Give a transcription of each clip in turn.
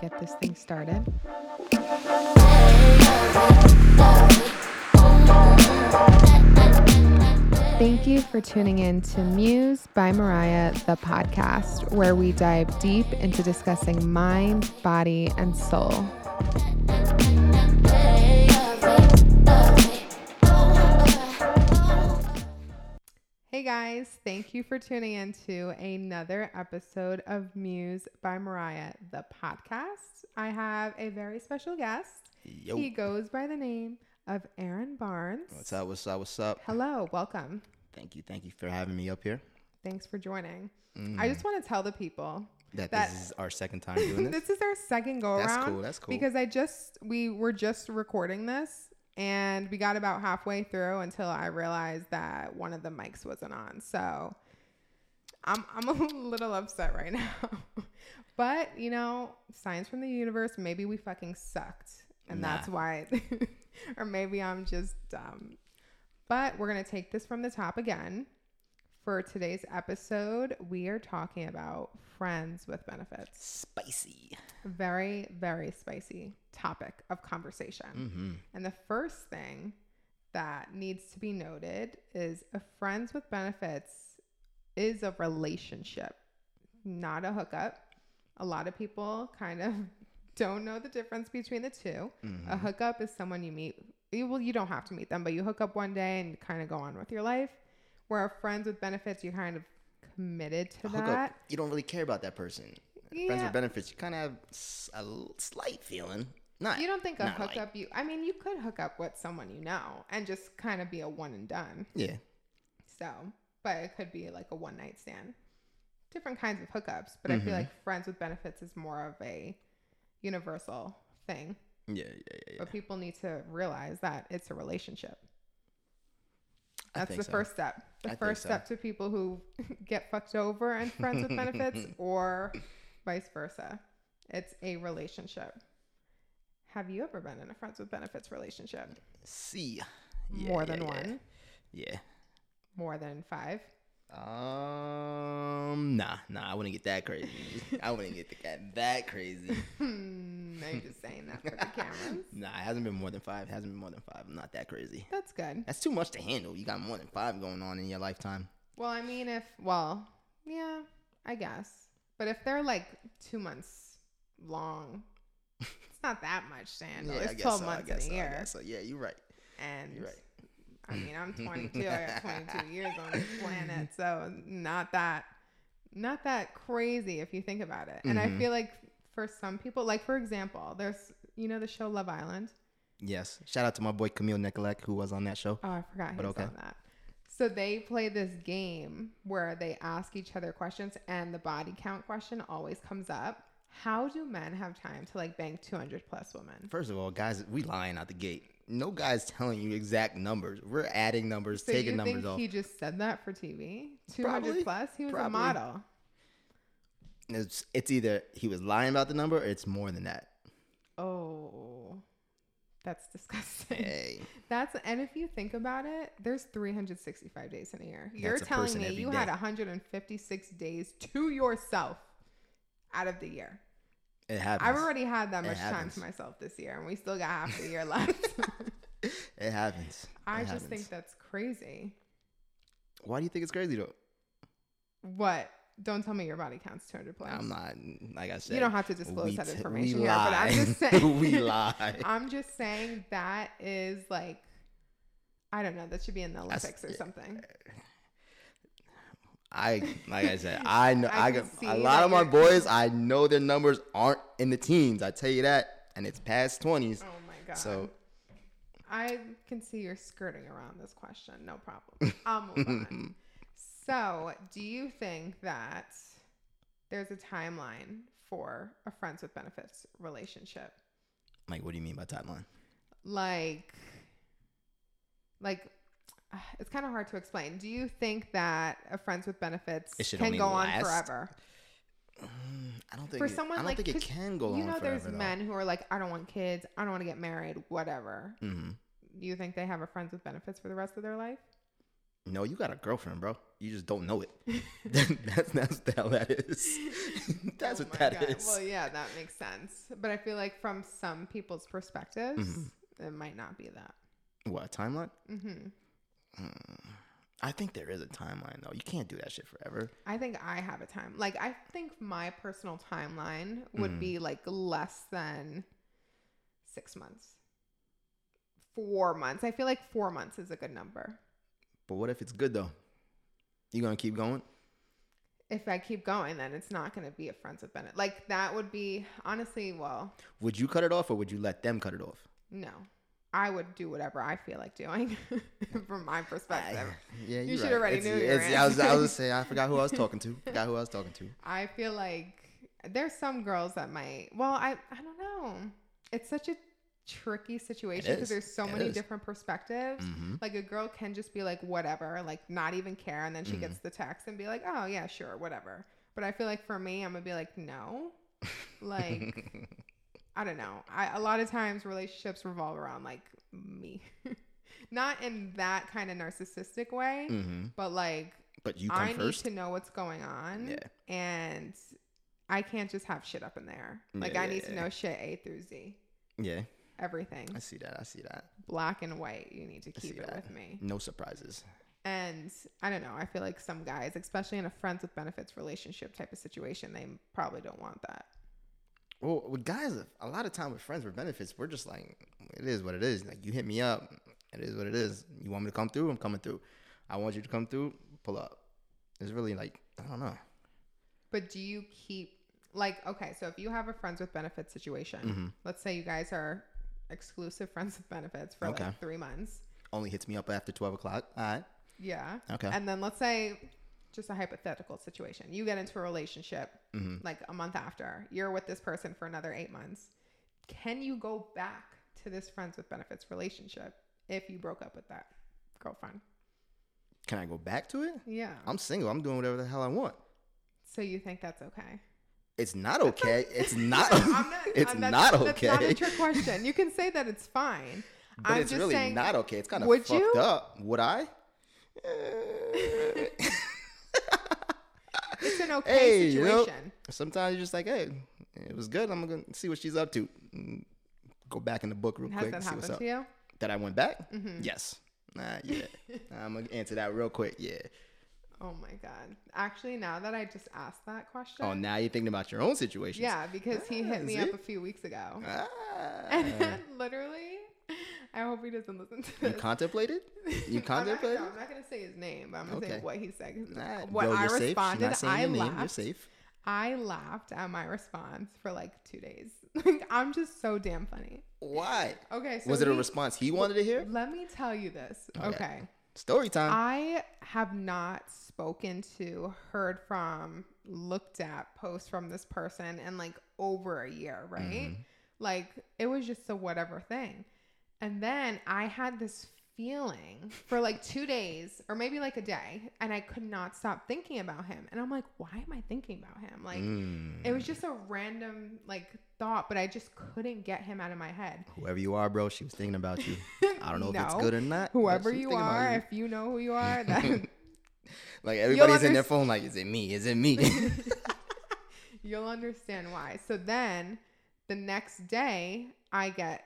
get this thing started? Thank you for tuning in to Muse by Mariah, the podcast, where we dive deep into discussing mind, body, and soul. Guys, thank you for tuning in to another episode of Muse by Mariah, the podcast. I have a very special guest. Yo. He goes by the name of Aaron Barnes. What's up? What's up? What's up? Hello, welcome. Thank you. Thank you for having me up here. Thanks for joining. Mm, I just want to tell the people that, that- this is our second time doing this. this is our second go around. That's cool. That's cool. Because I just we were just recording this and we got about halfway through until I realized that one of the mics wasn't on. So I'm I'm a little upset right now. but, you know, signs from the universe, maybe we fucking sucked. And Nah. that's why or maybe I'm just dumb. But we're going to take this from the top again. For today's episode, we are talking about friends with benefits Spicy. very very spicy topic of conversation Mm-hmm. and the first thing that needs to be noted is a friends with benefits is a relationship not a hookup a lot of people kind of don't know the difference between the 2 Mm-hmm. a hookup is someone you meet you, well you don't have to meet them but you hook up one day and kind of go on with your life where friends with benefits you kind of committed to that. You don't really care about that person. Friends with benefits. You kind of have a slight feeling. Not. You don't think a not like- hookup you I mean you could hook up with someone you know and just kind of be a one and done. Yeah. So, but it could be like a one night stand. Different kinds of hookups, but I feel Mhm. like friends with benefits is more of a universal thing. Yeah. Yeah. Yeah. yeah. But people need to realize that it's a relationship. That's the so. first step. The I first so. step to people who get fucked over and friends with benefits or vice versa. It's a relationship. Have you ever been in a friends with benefits relationship? See. Yeah, More than yeah, yeah. one? Yeah. More than five? Um. Nah. Nah. I wouldn't get that crazy. I wouldn't get the cat that crazy. Hmm, I'm just saying that for the cameras. Nah. It hasn't been more than five. It hasn't been more than five. I'm not that crazy. That's good. That's too much to handle. You got more than five going on in your lifetime. Well, I mean, if, well, yeah, I guess. But if they're like two months long, it's not that much to handle. I it's 12 so, months in a so, year. So. Yeah, you're right. And You're right. I mean, I'm 22. I got 22 years on this planet, so not that, not that crazy if you think about it. And I Mhm. feel like for some people, like for example, there's you know the show Love Island. Yes. Shout out to my boy Camille Nicolette who was on that show. Oh, I forgot he But was okay. on that. So they play this game where they ask each other questions, and the body count question always comes up. How do men have time to like bang 200 plus women? First of all, guys, we lying out the gate. No guy's telling you exact numbers. We're adding numbers, So taking you numbers think off. he just said that for TV? 200 Probably. plus? He was a model. It's, it's either he was lying about the number or it's more than that. Oh, that's disgusting. Hey, That's and if you think about it, there's 365 days in a year. You're a telling me you day. had 156 days to yourself out of the year. It happens. I've already had that It much time to myself this year, and we still got half the year left. It happens. I It just happens. think that's crazy. Why do you think it's crazy though? What? Don't tell me your body counts 200 plus. I'm not like I said. you don't have to disclose that t- information here, but I'm lie. just saying. we lie. I'm just saying that is like, I don't know. That should be in the That's- Olympics or something. I like I said, I know I I, got a lot of my boys. I know their numbers aren't in the teens. I tell you that, and it's past twenties. Oh my god. So I can see you're skirting around this question. No problem. I'll move on. So, do you think that there's a timeline for a friends with benefits relationship? like, what do you mean by timeline? Like, like it's kind of hard to explain. Do you think that a friends with benefits It can only go on forever? Mm, I don't think For it- someone I don't like think it 'cause can go on forever. you on know, forever. there's men who are like, I don't want kids, I don't want to get married, whatever. hmm You think they have a friends with benefits for the rest of their life? No, you got a girlfriend, bro. You just don't know it. that's that's what the hell that is. that's Oh what my that is. God. Well, yeah, that makes sense. But I feel like from some people's perspectives, Mm-hmm. it might not be that. What a timeline? hmm I think there is a timeline though. You can't do that shit forever. I think I have a time. Like, I think my personal timeline would Mm. be like less than six months. Four months. I feel like four months is a good number. But what if it's good though? You gonna keep going? If I keep going, then it's not going to be a friends with benefit. Like, that would be, honestly, well, Would you cut it off or would you let them cut it off? no. I would do whatever I feel like doing from my perspective. yeah, You should right. already It's- knew it's- I was, I was say I forgot who I was talking to. Forgot who I was talking to. I feel like there's some girls that might. Well, I I don't know. It's such a tricky situation because there's so It many is. different perspectives. Mhm. Like a girl can just be like whatever, like not even care, and then she Mm-hmm. gets the text and be like, oh yeah, sure, whatever. But I feel like for me, I'm gonna be like, no, like I don't know. I a lot of times relationships revolve around like me, not in that kind of narcissistic way, hmm but like But you I first. need to know what's going on. Yeah. And I can't just have shit up in there. Like Yeah, I yeah, need to know shit A through Z. yeah, Everything. I see that. I see that. Black and white. You need to keep it that. with me. No surprises. And I don't know. I feel like some guys, especially in a friends with benefits relationship type of situation, they probably don't want that. Well, with guys, a lot of time with friends with benefits, we're just like, it is what it is. Like you hit me up, it is what it is. You want me to come through? I'm coming through. I want you to come through. Pull up. It's really like I don't know. But do you keep like okay, so if you have a friends with benefits situation, Mm-hmm. let's say you guys are exclusive friends with benefits for Okay. like three months. Only hits me up after twelve o'clock. All right. Yeah. Okay. And then let's say just a hypothetical situation. You get into a relationship Mm-hmm. like a month after. You're with this person for another 8 months. Can you go back to this friends with benefits relationship if you broke up with that girlfriend? Can I go back to it? Yeah. I'm single. I'm doing whatever the hell I want. so you think that's okay? It's not okay. It's not. I'm not, it's I'm- that's- not That's not a trick question. You can say that it's fine. But I'm it's just really saying, not okay. It's kind of fucked you? up. Would I? It's an okay hey, you know, situation. sometimes you're just like, hey, it was good. I'm gonna see what she's up to. Go back in the book real Has quick that see what's happened up. to you? That I went back? Mhm. Yes. Nah, yeah. I'm gonna answer that real quick. Yeah. Oh my god. Actually, now that I just asked that question, Oh, now you're thinking about your own situation. yeah, because he hit Ah, me see? up a few weeks ago. Ah. And literally, I hope he doesn't listen to you contemplated? You I'm not, contemplated? I'm not gonna say his name, but I'm gonna say what he said. Nah, what I you're safe. She's responded, not I laughed. You're safe. I laughed at my response for like two days. Like I'm just so damn funny. Why? Okay, so Was it a response he wanted to hear? Let me tell you this. Okay. Okay. Story time. I have not spoken to, heard from, looked at posts from this person in like over a year, right? Mm-hmm. Like it was just a whatever thing. And then I had this feeling for like two days or maybe like a day, and I could not stop thinking about him. And I'm like, why am I thinking about him? Like, Mm. it was just a random like thought, but I just couldn't get him out of my head. Whoever you are, bro, she was thinking about you. I don't know if it's good or not. Whoever you are, you. if you know who you are, then Like everybody's in their phone, like, is it me? Is it me? You'll understand why. So then the next day, I get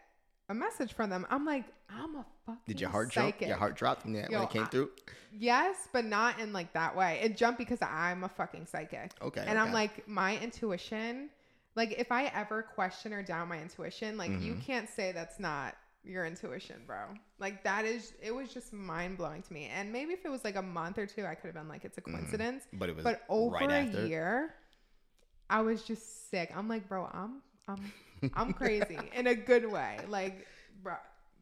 a message from them. I'm like, I'm a fucking Did your heart psychic. jump? Your heart dropped when it, when it came I- through? Yes, but not in like that way. It jumped because I'm a fucking psychic. Okay. and I'm like, my intuition, like if I ever question or doubt my intuition, like you Mhm. can't say that's not your intuition, bro. Like that is, it was just mind blowing to me. And maybe if it was like a month or two, I could have been like, it's a coincidence. but it was but over right a year i was just sick i'm like bro i'm i'm i'm crazy in a good way like bro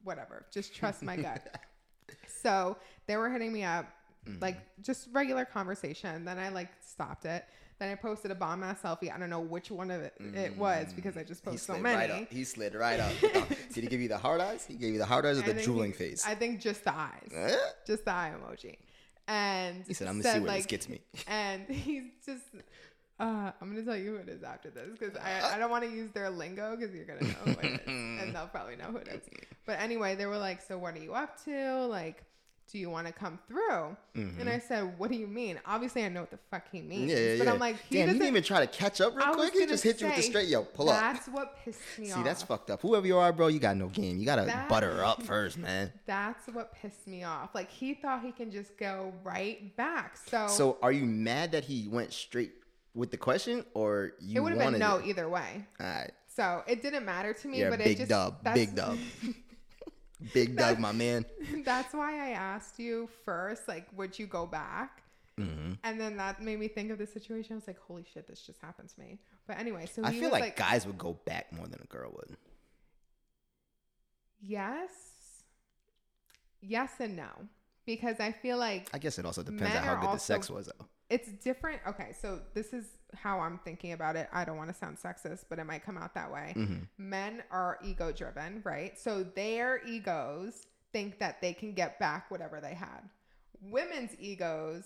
whatever just trust my gut so they were hitting me up Mm-hmm. like just regular conversation then i like stopped it then i posted a bomb ass selfie i don't know which one of it, it was because i just Mm. Posted so slid many right up. He slid right up. Did he give you the hard eyes? He gave you the hard eyes or the drooling he- face? i think just the eyes Eh? just the eye emoji and He said, I'm gonna see where this gets me. and he's just uh, I'm gonna tell you who it is after this because I, I don't want to use their lingo because you're gonna know who it is and they'll probably know who it is. But anyway, they were like, "So what are you up to?" Like do you want to come through? And I said, what do you mean? Obviously, I know what the fuck he means. Mm-hmm. Yeah, yeah, but yeah. I'm like, he Damn, you doesn't. didn't even try to catch up real I quick. He just hit you with the straight, yo, pull up. That's what pissed me See, off. See, that's fucked up. Whoever you are, bro, you got no game. You gotta That- butter up first, man. That's what pissed me off. Like he thought he can just go right back. So, So, are you mad that he went straight with the question, or you it would have been no it? either way. All right, So it didn't matter to me. yeah, but big it just dub, big dub, big dub, my man. that's why I asked you first, like, would you go back? hmm And then that made me think of the situation. I was like, holy shit, this just happened to me. But anyway, so I feel was like, guys would go back more than a girl would. yes, yes and no, because I feel like I guess it also depends on how good the sex was, though. It's different. Okay, so this is how I'm thinking about it. I don't want to sound sexist, but it might come out that way. Mhm. Men are ego driven, right? So their egos think that they can get back whatever they had. Women's egos,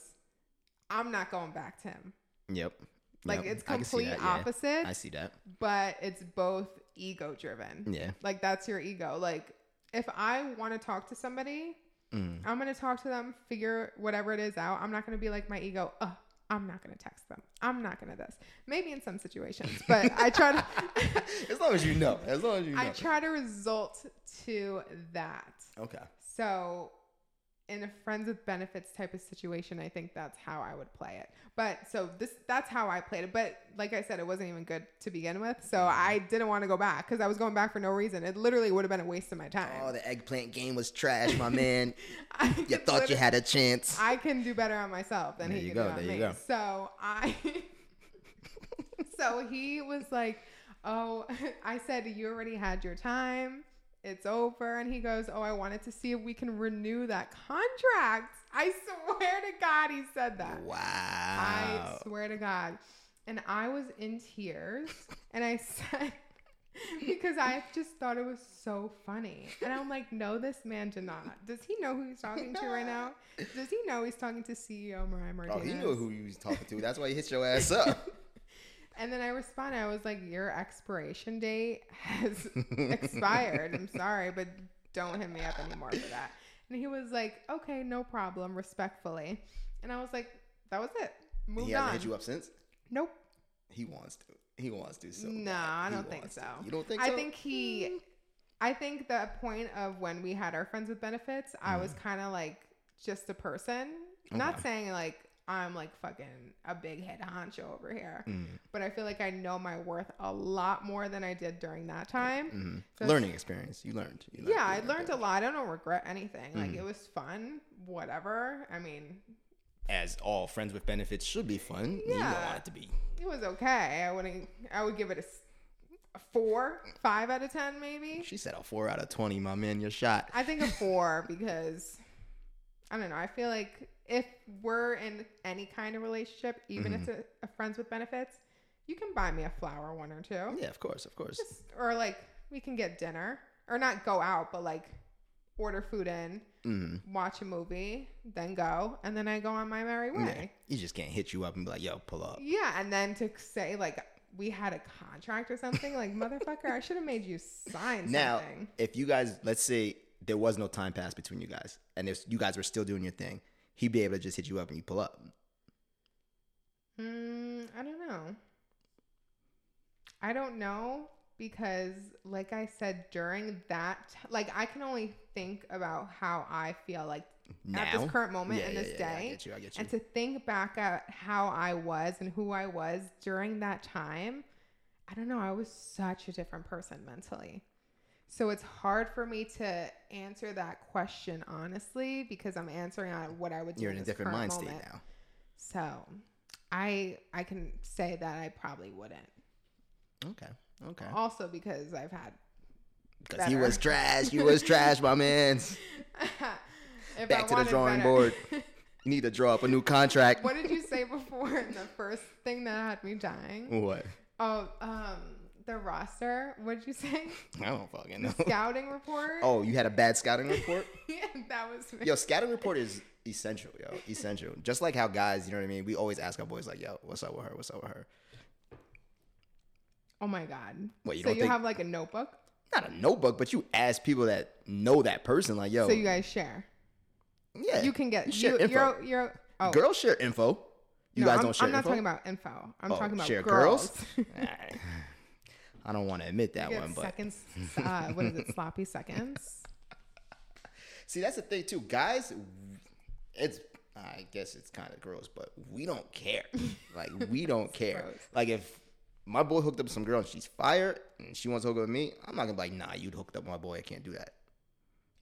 I'm not going back to him. Yep. Like Yep. it's I can see complete that, yeah. opposite, I see that. but it's both ego driven. Yeah. Like that's your ego. Like if I want to talk to somebody, Mm. I'm gonna talk to them, figure whatever it is out. I'm not gonna be like my ego. Oh, I'm not gonna text them. I'm not gonna this. Maybe in some situations, but I try to. as long as you know. As long as you know. I try to result to that. okay. So, in a friends with benefits type of situation, I think that's how I would play it. But so this that's how I played it. But like I said, it wasn't even good to begin with. So Mm-hmm. I didn't want to go back because I was going back for no reason. It literally would have been a waste of my time. Oh, the eggplant game was trash, my man. You thought you had a chance. I can do better on myself than There he you can go, do on there you me. go. So I, so he was like, "Oh," I said, "You already had your time. It's over." And he goes, "Oh, I wanted to see if we can renew that contract." I swear to God, he said that. Wow. I swear to God. And I was in tears. and I said, because I just thought it was so funny. And I'm like, no, this man did not. Does he know who he's talking to right now? Does he know he's talking to CEO Mariah Oh, he knew who he was talking to. That's why he hit your ass up. And then I responded, I was like, your expiration date has expired. I'm sorry, but don't hit me up anymore for that. And he was like, okay, no problem, respectfully. And I was like, that was it. Moved he hasn't on. hit you up since. Nope. He wants to. He wants to. So No, bad. I don't think wants to. so. You don't think I so? think he, I think the point of when we had our friends with benefits, I was mm-hmm. kind of like just a person. Not saying like I'm like fucking a big head honcho over here, Mm, but I feel like I know my worth a lot more than I did during that time. mhm. So Learning experience. You learned. You learned Yeah, I learned a lot. I don't regret anything. Like Mhm. it was fun, whatever. I mean, As all friends with benefits should be fun. Yeah. You don't want it to be. it was okay. I wouldn't. I would give it a four, five out of ten, maybe. She said a four out of twenty, my man. You're shot. I think a four because I don't know. I feel like if we're in any kind of relationship, even if it's a, a friends with benefits, you can buy me a flower, one or two, Yeah, of course, of course. Just- or like we can get dinner, or not go out, but like order food in, Mm. watch a movie, then go, and then I go on my merry Yeah. way. You just can't hit you up and be like, "Yo, pull up." Yeah, and then to say like we had a contract or something, like motherfucker, I should have made you sign Now, something. if you guys, let's say there was no time pass between you guys, and if you guys were still doing your thing, he'd be able to just hit you up and you pull up. Mm, I don't know. I don't know because, like I said, during that, t- like I can only think about how I feel like Now, at this current moment Yeah, in yeah, this yeah, I day, get you. I get you. and to think back at how I was and who I was during that time. I don't know. I was such a different person mentally. So it's hard for me to answer that question honestly because I'm answering on what I would do. You're in a this different mind state now. So I I can say that I probably wouldn't. Okay. Okay. Also because I've had Because he was trash. You was trash, my man. if Back I to the drawing better- board. You need to draw up a new contract. what did you say before in the first thing that had me dying? What? Oh, um the roster. What'd you say? I don't fucking know. Scouting report? Oh, you had a bad scouting report? yeah, that was me. yo, scouting report is essential, yo. Essential. Just like how guys, you know what I mean? We always ask our boys, like, yo, what's up with her? What's up with her? Oh my god. What, you So you think- have like a notebook? Not a notebook, but you ask people that know that person, like, yo, So you guys share. Yeah, You can get You share you. info. You're, you're oh Girls share info. You no, guys I'm, don't share I'm not info. talking about info. I'm Oh, talking about share girls. girls? I don't want to admit that one, but seconds. Uh, what is it? Sloppy seconds. see, that's the thing too. Guys, it's I guess it's kind of gross, but we don't care. Like we don't care. gross. Like if my boy hooked up with some girl and she's fired and she wants to hook up with me, I'm not gonna be like, nah, you'd hooked up with my boy. I can't do that.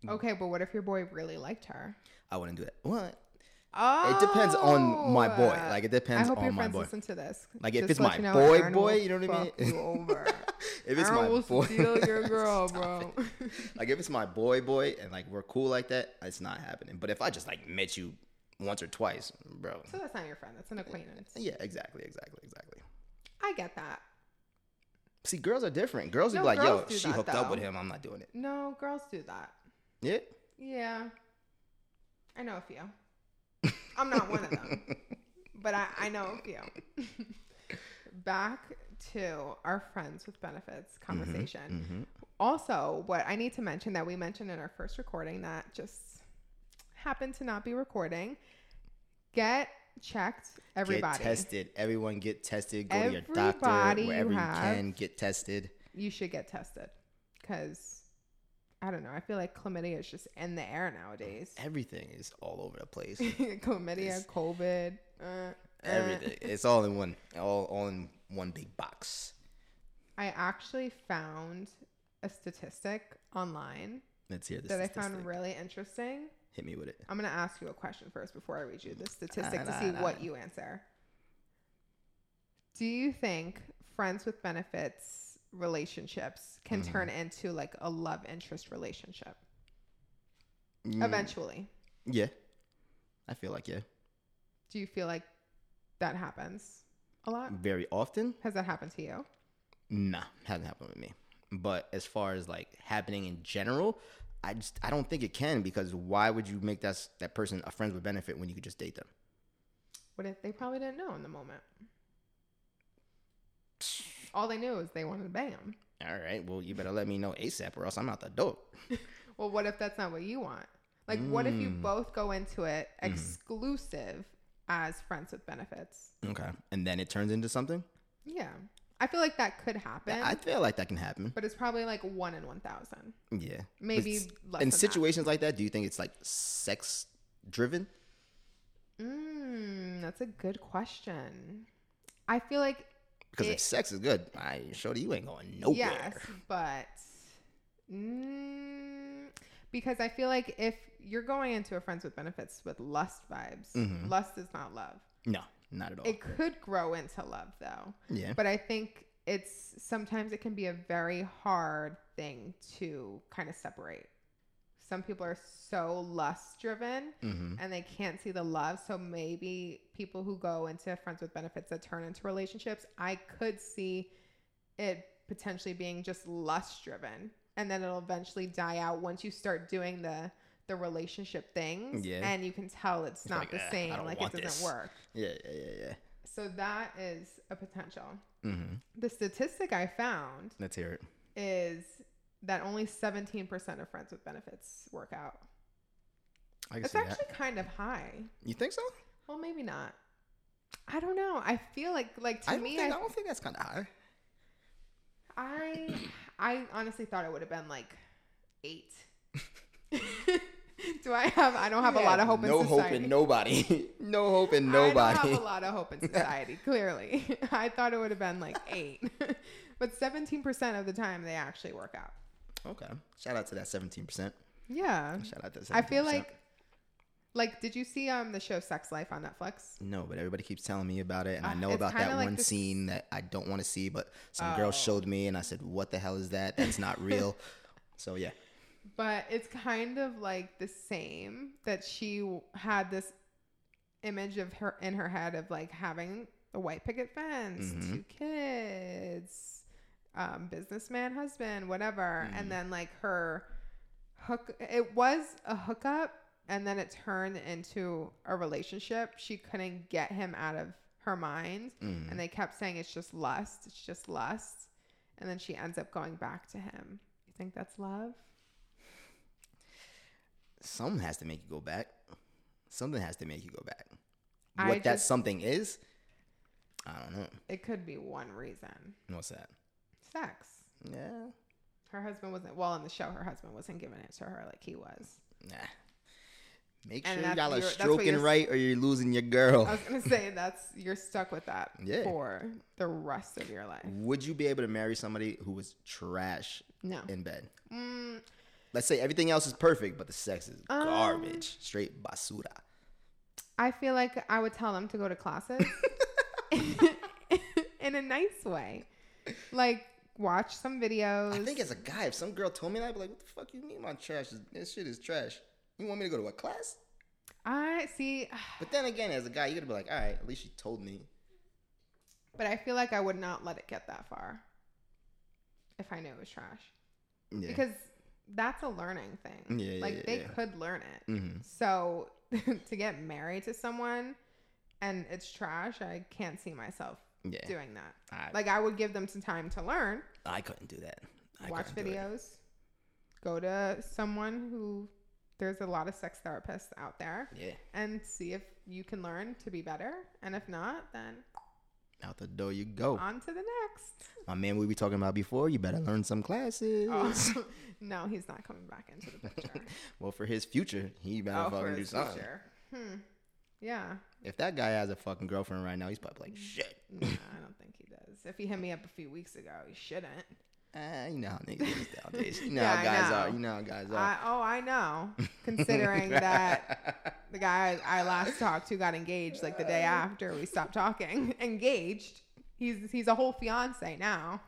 Okay, but what if your boy really liked her? I wouldn't do that. What? Oh, It depends on my boy. Oh. Like it depends I hope your on my friends boy. listen to this. Like, if Just it's my you know, boy, Aaron boy, you know what I mean? You over. If it's Aaron my will boy, steal your girl, bro. like if it's my boy, boy, and like we're cool like that, it's not happening. But if I just like met you once or twice, bro. so that's not your friend. That's an acquaintance. Yeah, exactly, exactly, exactly. I get that. See, girls are different. Girls No, would be like, girls yo, she that, hooked up with him. I'm not doing it. No, girls do that. Yeah. Yeah. I know a few. I'm not one of them, but I, I know a few. Back to our friends with benefits conversation. Mm-hmm. Also, what I need to mention that we mentioned in our first recording that just happened to not be recording. Get checked, everybody. Get tested. Everyone get tested. Go to your Everybody doctor you wherever you, have. can. Get tested. You should get tested because I don't know. I feel like chlamydia is just in the air nowadays. Everything is all over the place. chlamydia, It's- COVID, uh, uh. Everything. It's all in one. All all in one big box. I actually found a statistic online Let's hear this. that I found really interesting. Hit me with it. I'm going to ask you a question first before I read you the statistic Nah, to nah, see nah. what you answer. Do you think friends with benefits relationships can Mm-hmm. turn into like a love interest relationship Mm, eventually? Yeah. I feel like yeah. Do you feel like that happens a lot? Very often. Has that happened to you? Nah, hasn't happened with me. But as far as like happening in general, I just I don't think it can because why would you make that that person a friend with benefit when you could just date them? What if they probably didn't know in the moment? All they knew is they wanted to bang him. All right, well you better let me know ASAP or else I'm out the door. Well, what if that's not what you want? Like, what if you Mm. both go into it Mm-hmm. exclusive as friends with benefits? Okay, and then it turns into something. Yeah. I feel like that could happen, I feel like that can happen. but it's probably like one in 1,000. Yeah, Maybe less in than that. situations like that. Do you think it's like sex driven? Mm, that's a good question. I feel like Because It- if sex is good, I shorty you ain't going nowhere. Yes, but mm, because I feel like if you're going into a friends with benefits with lust vibes, Mhm. lust is not love. No, not at all. It could grow into love though. yeah, But I think it's sometimes it can be a very hard thing to kind of separate. Some people are so lust driven hmm and they can't see the love. So maybe people who go into friends with benefits that turn into relationships, I could see it potentially being just lust driven. And then it'll eventually die out once you start doing the the relationship things. Yeah. And you can tell it's, It's not like, the "Ah, same. Like it doesn't this." work. yeah, yeah, yeah, yeah. So that is a potential. hmm The statistic I found Let's hear it. is that only 17% of friends with benefits work out. I can It's see actually that. kind of high. You think so? Well, maybe not. I don't know. I feel like like to I don't, me, think, I, I, don't think that's kind of high. I I honestly thought it would have been like eight. Do I have? I don't have a lot of hope in society? no society. hope in nobody. no hope in nobody. I don't nobody. have a lot of hope in society. clearly, I thought it would have been like eight, but seventeen percent of the time they actually work out. Okay. Shout out to that 17%. Yeah, Shout out to that 17%. I feel like like did you see um the show Sex Life on Netflix? No, but everybody keeps telling me about it, and I Uh, know about that like one this- scene that I don't want to see, but some girl Oh. showed me, and I said, "What the hell is that? That's not real." so yeah, but it's kind of like the same that she had this image of her in her head of like having a white picket fence, mm-hmm. two kids, um, businessman husband, whatever, Mhm. and then like her hook. It was a hookup, and then it turned into a relationship. She couldn't get him out of her mind, Mhm. and they kept saying it's just lust. It's just lust, and then she ends up going back to him. You think that's love? some has to make you go back. something has to make you go back. I What that just- something is, I don't know. It could be one reason. What's that? Sex. Yeah, Her husband wasn't well in the show. Her husband wasn't giving it to her like he was. nah. Make And sure y'all are your- that's what stroking right, or you're losing your girl. I was gonna say that's you're stuck with that Yeah. for the rest of your life. Would you be able to marry somebody who was trash No. in bed? Mm, Let's say everything else is perfect, but the sex is Um, garbage, straight basura. I feel like I would tell them to go to classes in a nice way, like watch some videos. I think as a guy, if some girl told me that, I'd be like, "What the fuck you mean my trash is this shit is trash? You want me to go to a class?" I see, But then again, as a guy, you gotta be like, "All right, at least she told me." but I feel like I would not let it get that far if I knew it was trash Yeah. because that's a learning thing. Yeah, like yeah, they yeah. could learn it. hmm So to get married to someone and it's trash, I can't see myself Yeah. doing that. I, Like I would give them some time to learn, I couldn't do that. I watch couldn't do it. videos, go to someone who there's a lot of sex therapists out there Yeah. and see if you can learn to be better. And if not, then Out the door you go. on to the next. My man, we be talking about before. You better learn some classes. Oh, no, he's not coming back into the picture. well, for his future, he better oh, fucking do something. Hmm. Yeah. If that guy has a fucking girlfriend right now, he's probably like, "Shit." Nah, I don't think he does. If he hit me up a few weeks ago, he shouldn't. Ah, you know how niggas is nowadays. You know Yeah, how guys know. are. You know how guys are. I, oh, I know. Considering that the guy I last talked to got engaged like the day after we stopped talking. engaged. He's he's a whole fiance now.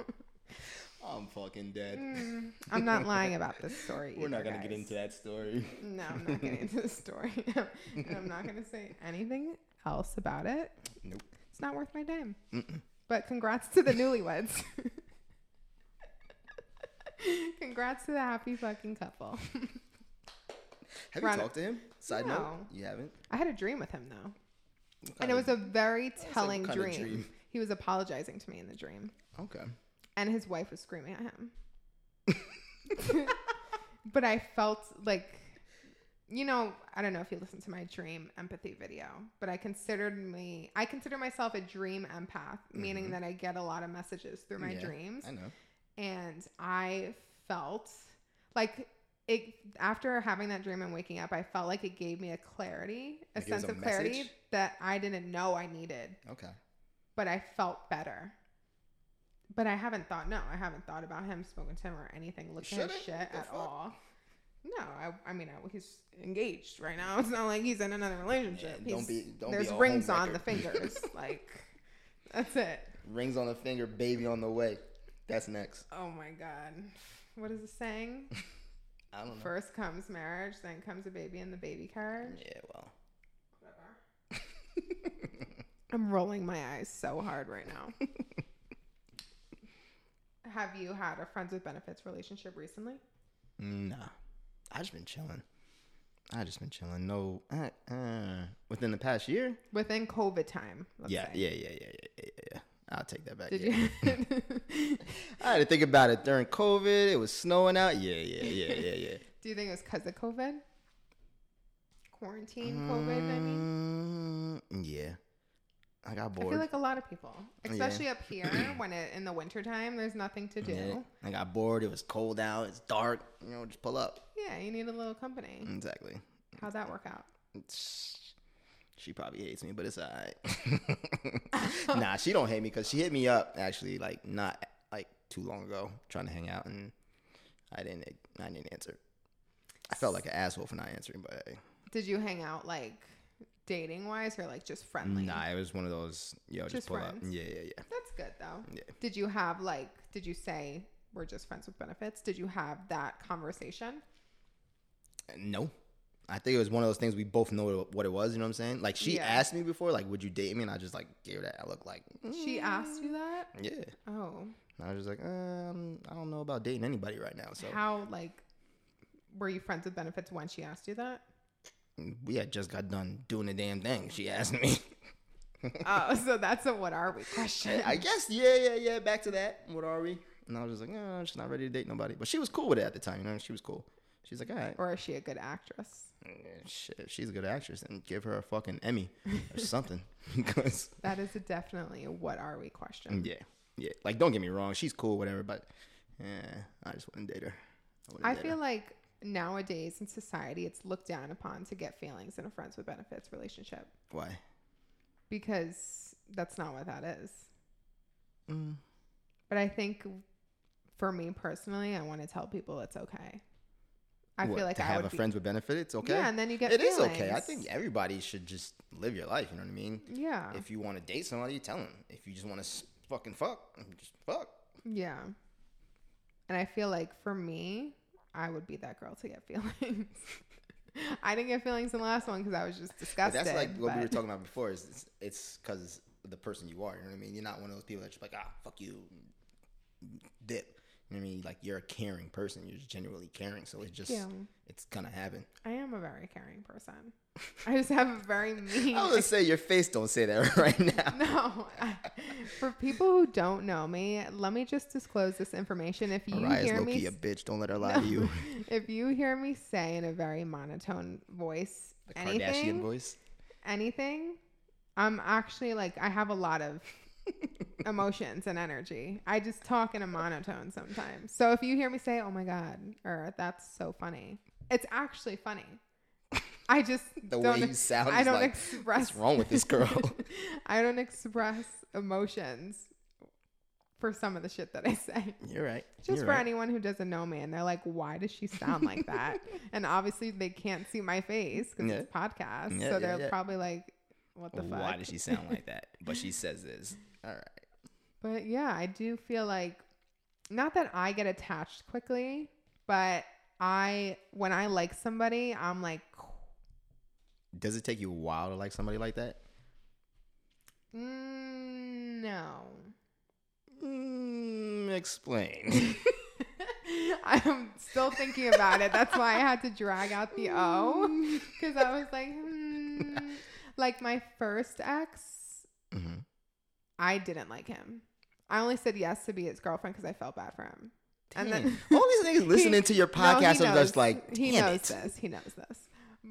I'm fucking dead. Mm, I'm not lying about this story. We're not gonna get into that story. No, I'm not getting into the story. and I'm not gonna say anything else about it. Nope. It's not worth my time. Mm-mm. But congrats to the newlyweds. congrats to the happy fucking couple. Have Ron- you talked to him? Side note, you haven't. I had a dream with him though. And kind it was a very telling dream. dream? He was apologizing to me in the dream, okay. And his wife was screaming at him. but I felt like, you know, I don't know if you listened to my dream empathy video, but I considered me, I consider myself a dream empath, meaning Mhm. that I get a lot of messages through my Yeah, dreams. I know. and I felt like it after having that dream and waking up, I felt like it gave me a clarity, a Like sense a of clarity message? that I didn't know I needed, Okay. but I felt better. But I haven't thought no, I haven't thought about him, spoken to him, or anything, looked at his shit the at fuck? all. No, I, I mean, I, he's engaged right now. It's not like he's in another relationship. Yeah, don't be- don't there's be rings on the fingers. like, that's it. Rings on the finger, baby on the way. That's next. Oh my God. What is the saying? I don't know. First comes marriage, then comes a baby in the baby carriage. Yeah, well. Whatever. I'm rolling my eyes so hard right now. Have you had a friends with benefits relationship recently? Nah, I just been chilling. I just been chilling. No, uh, uh, within the past year. Within COVID time. Yeah, yeah, yeah, yeah, yeah, yeah, yeah. I'll take that back. Did yeah. you? I had to think about it during COVID. It was snowing out. Yeah, yeah, yeah, yeah, yeah. Do you think it was because of COVID? Quarantine COVID, I mean? Mm, yeah. I got bored. I feel like a lot of people, Yeah. especially up here when it in the wintertime, there's nothing to do. Yeah. I got bored. It was cold out. It's dark. You know, just pull up. Yeah, you need a little company. Exactly. How'd that work out? It's- She probably hates me, but it's alright. nah, she don't hate me because she hit me up actually like not like too long ago trying to hang out and I didn't I didn't answer. I felt like an asshole for not answering, but hey. Did you hang out like dating wise or like just friendly? nah, it was one of those yo just, Just pull friends. up. Yeah, yeah, yeah. That's good though. Yeah. Did you have like did you say we're just friends with benefits? Did you have that conversation? No. I think it was one of those things we both know what it was, you know what I'm saying? Like she Yeah. asked me before, like, would you date me? And I just like gave her that I look like She asked you that? Yeah. Oh. And I was just like, um, I don't know about dating anybody right now. So How like were you friends with benefits when she asked you that? We had just got done doing the damn thing. She asked me. oh, so that's a what are we question. I guess, yeah, yeah, yeah. Back to that. What are we? And I was just like, no, I'm just not ready to date nobody. But she was cool with it at the time, you know. She was cool. She's like, all right. Or is she a good actress? Shit, she's a good actress, and give her a fucking Emmy or something. because That is a definitely a what are we question. yeah, yeah. Like, don't get me wrong, she's cool, whatever. But yeah, I just wouldn't date her. wouldn't I date feel her. like nowadays in society, it's looked down upon to get feelings in a friends with benefits relationship why? because that's not what that is. Mm. But I think for me personally, I want to tell people it's okay. I What, feel like to I have a be, friends with benefit, it's okay. Yeah, and then you get It is okay. I think everybody should just live your life. You know what I mean? Yeah. If you want to date somebody, tell them. If you just want to fucking fuck, just fuck. Yeah. And I feel like for me, I would be that girl to get feelings. I didn't get feelings in the last one because I was just But disgusted. that's like what we were talking about before. Is it's- it's because the person you are. You know what I mean? You're not one of those people that's just like ah fuck you, dip. You know what I mean? Like you're a caring person. You're genuinely caring. So it's just Yeah. it's gonna happen. I am a very caring person. I just have a very mean. I was gonna say your face don't say that right now. no, I, for people who don't know me, let me just disclose this information. If you Mariah's hear me, a bitch. Don't let her lie No. to you. if you hear me say in a very monotone voice The anything, Kardashian voice. anything, I'm actually like I have a lot of emotions and energy. I just talk in a monotone sometimes. So if you hear me say, "Oh my god," or "That's so funny," it's actually funny. I just The don't way you sound I don't like, express. What's wrong with this girl? I don't express emotions for some of the shit that I say. You're right. Just You're for right. anyone who doesn't know me and they're like, why does she sound like that? and obviously they can't see my face because Yeah. it's podcast. Yeah, so yeah, they're probably like, what the fuck? Why does she sound like that? But she says this. All right. But yeah, I do feel like, not that I get attached quickly, but I, when I like somebody, I'm like, Does it take you a while to like somebody like that? mm, no. Mm, explain. I'm still thinking about it. That's why I had to drag out the O because I was like, hmm. like my first ex, hmm I didn't like him. I only said yes to be his girlfriend because I felt bad for him. And then all these niggas listening to your No, podcast are just like, he knows it. this. He knows this.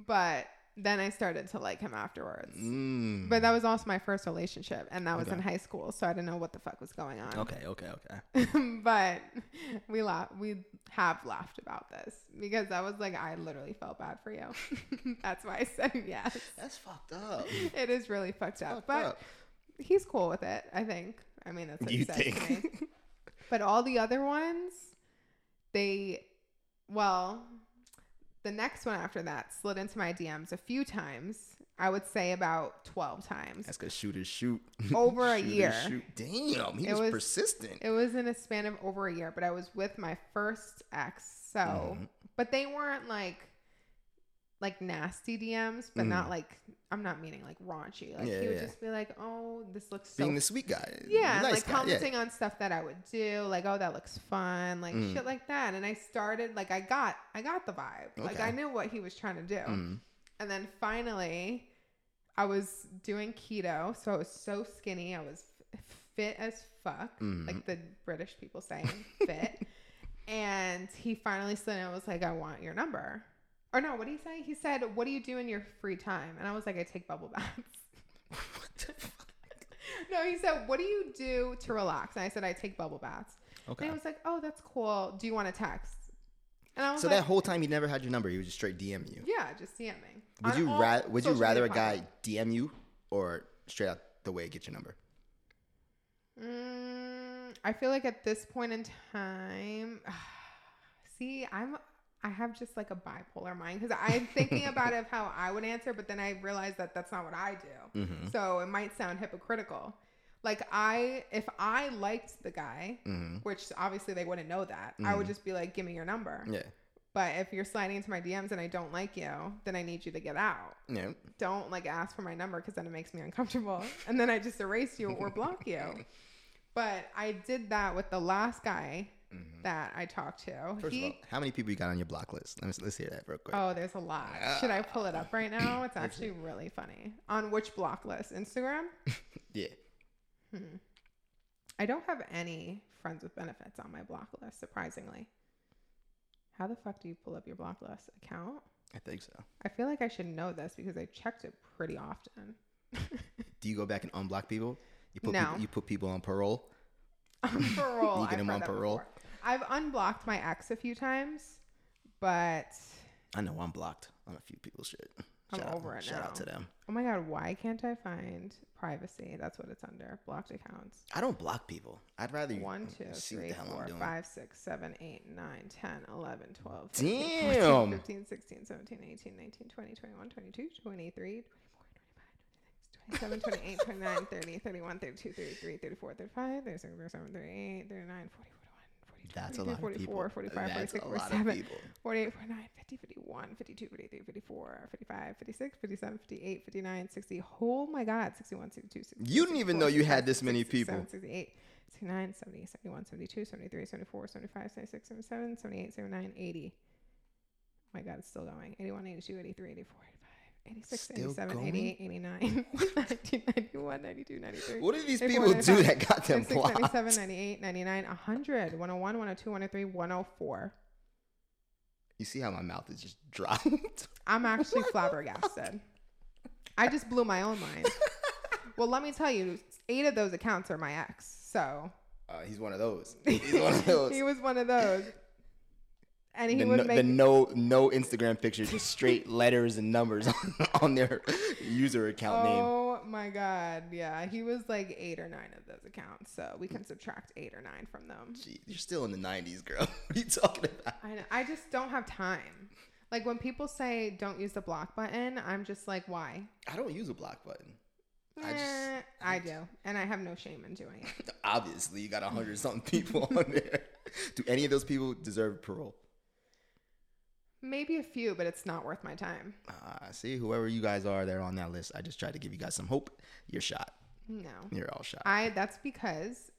But then I started to like him afterwards. Mm. But that was also my first relationship, and that was Okay. in high school, so I didn't know what the fuck was going on. okay, okay, okay. but we laugh. We have laughed about this because I was like, I literally felt bad for you. That's why I said yes. That's fucked up. It is really fucked up, Fucked but up. he's cool with it. I think. I mean, that's what he You says to me. think? But all the other ones, they, well, the next one after that slid into my DMs a few times. I would say about 12 times. That's because shooters shoot. Over a year. Shoot. Damn, he was, was- persistent. It was in a span of over a year, but I was with my first ex. So, Mhm. but they weren't like, like nasty DMs, but not like, I'm not meaning like raunchy. Like Mm. Yeah, he would yeah. just be like, oh, this looks so Being the sweet guy. Yeah, nice like guy, yeah. commenting on stuff that I would do, like, oh, that looks fun, like Mm. shit like that. And I started like I got I got the vibe. Like I knew what he was trying to do. Mm. And then finally I was doing keto, so I was so skinny. I was fit as fuck, Mhm. like the British people saying fit. and he finally said, I was like, I want your number. Or no, what did he say? He said, What do you do in your free time? And I was like, I take bubble baths. What the fuck? No, he said, What do you do to relax? And I said, I take bubble baths. Okay. And he was like, Oh, that's cool. Do you want to text? And I was So like, that whole time he never had your number. He was just straight DM you. Yeah, just DMing. Would you all ra- Would you rather a guy DM you or straight out the way get your number? Mm, I feel like at this point in time, see, I'm I have just like a bipolar mind because I'm thinking about it of how I would answer, but then I realize that that's not what I do. Mm-hmm. So it might sound hypocritical. Like I, if I liked the guy, Mm-hmm. which obviously they wouldn't know that, I would Mhm. just be like, "Give me your number." Yeah. But if you're sliding into my DMs and I don't like you, then I need you to get out. Yeah. Don't like ask for my number because then it makes me uncomfortable. and then I just erase you or block you. But I did that with the last guy Mhm. that I talked to. First he, of all, how many people you got on your block list? Let's let's hear that real quick. oh, there's a lot. Should I pull it up right now? It's actually really funny. On which block list? Instagram? Yeah. Hmm. I don't have any friends with benefits on my block list, surprisingly. How the fuck do you pull up your block list account? I think so. I feel like I should know this because I checked it pretty often. Do you go back and unblock people? You put No. people, you put people on parole. on parole. You get I've him on parole? before. I've unblocked my ex a few times, but I know I'm blocked on a few people's shit. I'm Shout over out, it Shout out to them. oh my god, why can't I find privacy? That's what it's under. Blocked accounts. I don't block people. I'd rather you 1, 2, see 3, what the hell 4, I'm doing. 5, 6, 7, 8, 9, 10, 11, 12, Damn. 15, 16, 17, 18, 19, 20, 21, 22, 23, 24, 25, 26, 27, 28, 29, 30, 31, 32, 33, 34, 35, 36, 37, 38, 39, 40, 41, 42, That's a 43, lot of people. 44, 45, That's 46, a lot of 47, people. 48, 49, 50, 51, 52, 53, 54, 55, 56, 57, 58, 59, 60. Oh my God, 61, 62, 63. You didn't even know you had this many 66, people. 68, 69, 70, 71, 72, 73, 74, 75, 76, 77, 78, 79, 80. Oh my God, it's still going. 81, 82, 83, 84, 85, 86, Still 87, going? 88, 89, 90, 91, 92, 93. What do these people do that got them 96, blocked? 97, 98, 99, 100, 101, 102, 103, 104. You see how my mouth is just dropped? I'm actually flabbergasted. I just blew my own mind. Well, let me tell you, eight of those accounts are my ex. So Uh, he's one of those. He's one of those. he was one of those. And he the, would no, make the no no Instagram picture, just straight letters and numbers on, on their user account name. Oh my god, yeah. He was like eight or nine of those accounts. So we can subtract eight or nine from them. Gee, you're still in the '90s, girl. What are you talking about? I know, I just don't have time. Like when people say don't use the block button, I'm just like, why? I don't use a block button. I just- Eh, I do, and I have no shame in doing it. Obviously, you got a hundred something people on there. Do any of those people deserve parole? Maybe a few, but it's not worth my time. Uh, see, whoever you guys are, they're on that list. I just tried to give you guys some hope. You're shot. No. You're all shot. I that's because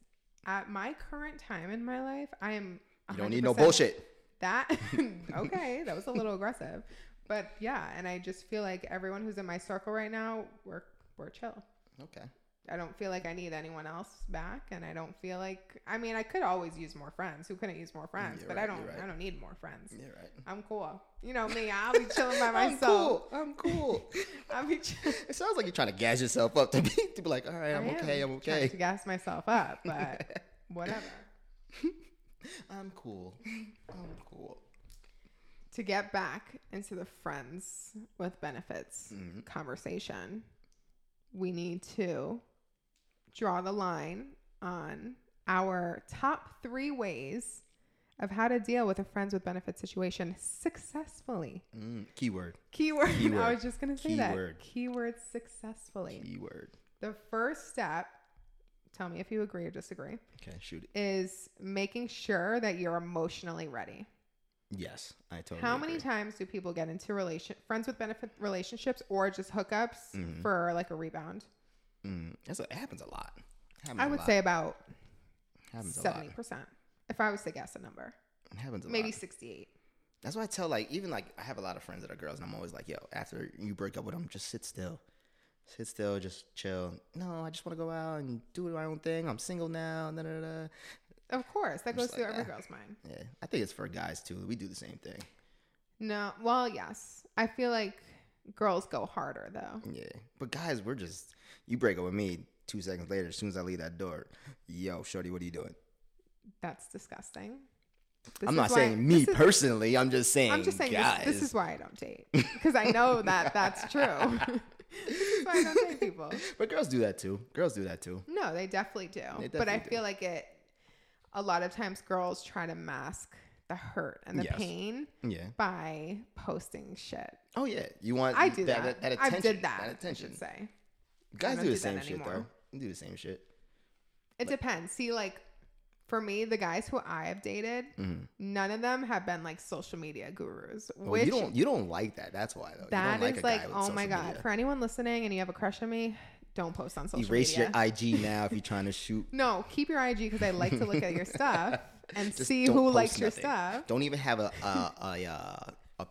at my current time in my life, I am you don't need no bullshit. That okay, that was a little aggressive. But yeah, and I just feel like everyone who's in my circle right now, we're we're chill. Okay. I don't feel like I need anyone else back and I don't feel like I mean I could always use more friends. Who couldn't use more friends? You're but right, I don't right. I don't need more friends. You're right. I'm cool. You know me, I'll be chilling by myself. I'm cool. I'm cool. I'll be chill- it sounds like you're trying to gas yourself up to be to be like, all right, I'm I okay. I'm trying okay. To gas myself up, but whatever. I'm cool. I'm cool. to get back into the friends with benefits Mm-hmm. conversation, we need to draw the line on our top three ways of how to deal with a friends with benefits situation successfully. Mm, keyword. Keyword. I was just going to say Keyword. that. Keyword successfully. Keyword. The first step, tell me if you agree or disagree, Okay, shoot it. is making sure that you're emotionally ready. Yes, I totally. How many agree. times do people get into relation friends with benefit relationships or just hookups Mhm. for like a rebound? Mm, that's a, it happens a lot. Happens I would lot. say about seventy percent. If I was to guess a number, It happens a maybe sixty-eight. That's why I tell like even like I have a lot of friends that are girls, and I'm always like, yo, after you break up with them, just sit still, sit still, just chill. No, I just want to go out and do my own thing. I'm single now. Da, da, da. Of course, that goes Just through like every that. girl's mind. Yeah, I think it's for guys too. We do the same thing. No, well, yes, I feel like girls go harder though. Yeah, but guys, we're just you break up with me. Two seconds later, as soon as I leave that door, yo, shorty, what are you doing? That's disgusting. This I'm not why- saying me is- personally. I'm just saying. I'm just saying guys. this, this is why I don't date because I know that that's true. this is why I don't date people. But girls do that too. Girls do that too. No, they definitely do. They but I do. feel like it. A lot of times, girls try to mask the hurt and the Yes. pain Yeah. by posting shit. Oh yeah. You want I do that, that. that, I attention. did that. That I attention. should say. Guys do the do same shit anymore. though. You do the same shit. It depends. See, like for me, the guys who I have dated, none of them have been like social media gurus. Well, which you don't you don't like that. That's why though. that you don't like is a like, oh my god. media. For anyone listening and you have a crush on me, don't post on social media. Erase media. your IG now if you're trying to shoot. no, keep your IG because I like to look at your stuff and Just see who likes your stuff. Don't even have a a a, uh, a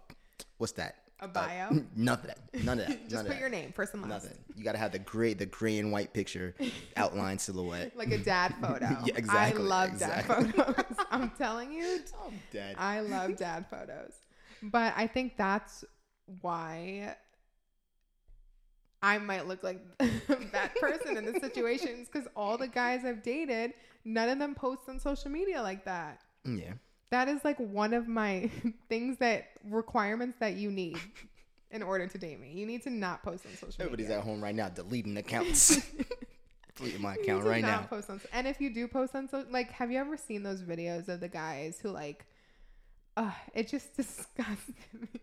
what's that? A bio. Uh, none of that. None of that. Just put your name first and last. Nothing. You gotta have the gray, the gray and white picture, outline silhouette. Like a dad photo. Yeah, exactly, I love exactly. dad photos. I'm telling you, I'm dead. I love dad photos. But I think that's why I might look like that person in the situations because all the guys I've dated, none of them post on social media like that. yeah. That is like one of my things that requirements that you need in order to date me. You need to not post on social Everybody's media. at home right now deleting accounts. deleting my account right now. Post on, and if you do post on social, like, have you ever seen those videos of the guys who like, uh, it just disgusts me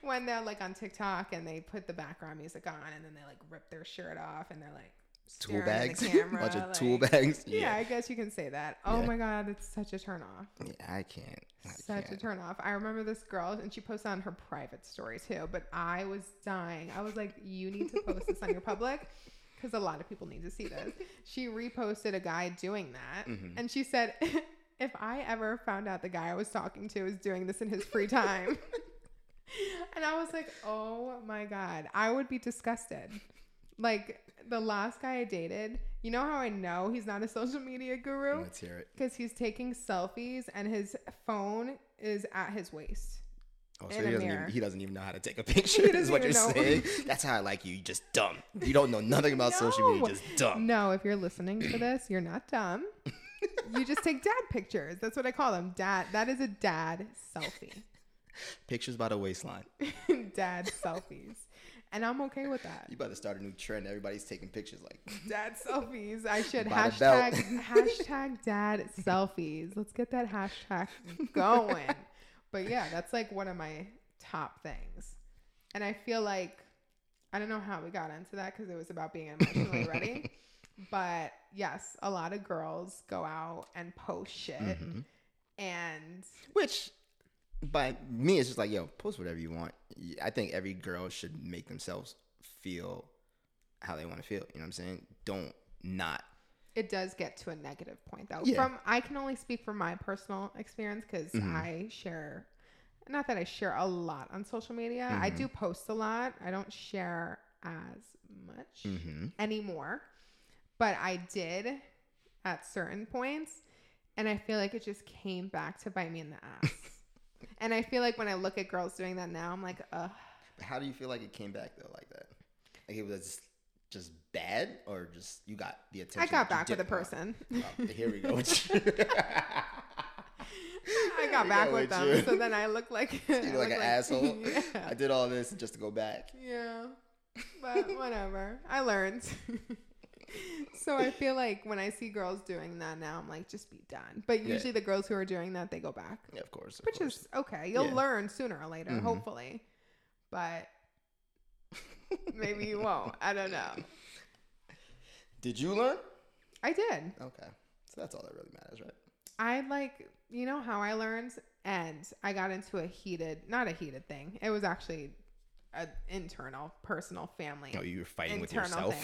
when they're like on TikTok and they put the background music on and then they like rip their shirt off and they're like Tool bags. camera, Bunch of like- tool bags. Yeah. Yeah. I guess you can say that. Oh Yeah. my god, it's such a turn off. Yeah, I can't. I Such a can't. turn off. I remember this girl, and she posted on her private story too. But I was dying. I was like, "You need to post this on your public, because a lot of people need to see this." She reposted a guy doing that, Mhm. and she said, "If I ever found out the guy I was talking to is doing this in his free time," and I was like, "Oh my god, I would be disgusted." Like the last guy I dated, you know how I know he's not a social media guru? Let's hear it. Because he's taking selfies and his phone is at his waist. Oh, so he doesn't, even, he doesn't even know how to take a picture. Is what you're doesn't saying. That's how I like you. You just dumb. You don't know nothing about social media. No. You're just dumb. No, if you're listening to this, you're not dumb. you just take dad pictures. That's what I call them. Dad. That is a dad selfie. Pictures by the waistline. dad selfies. And I'm okay with that. You about to start a new trend. Everybody's taking pictures like Dad selfies. I should By the belt. hashtag hashtag dad selfies. Let's get that hashtag going. But yeah, that's like one of my top things. And I feel like I don't know how we got into that because it was about being emotionally ready. But yes, a lot of girls go out and post shit. Mhm. And Which, by me, it's just like, yo, post whatever you want. I think every girl should make themselves feel how they want to feel. You know what I'm saying? Don't not. it does get to a negative point though. Yeah. From I can only speak from my personal experience because Mhm. I share not that I share a lot on social media. I Mhm. do post a lot. I don't share as much Mm-hmm. anymore. But I did at certain points and I feel like it just came back to bite me in the ass. And I feel like when I look at girls doing that now, I'm like, ugh. How do you feel like it came back though, like that? Like it was just bad, or just you got the attention? I got back with want? person. Oh, here we go. I got we back go with with them. So then I look like you look look like an asshole. Yeah. I did all this just to go back. Yeah. But whatever. I learned. So I feel like when I see girls doing that now, I'm like, just be done. But Yeah. usually the girls who are doing that, they go back, Yeah, of course. Of which course. is okay. You'll Yeah. learn sooner or later, Mhm. hopefully. But maybe you won't. I don't know. Did you learn? I did. Okay, so that's all that really matters, right? I like, you know how I learned? And I got into a heated, not a heated thing. It was actually an internal, personal family. Oh, you were fighting with yourself.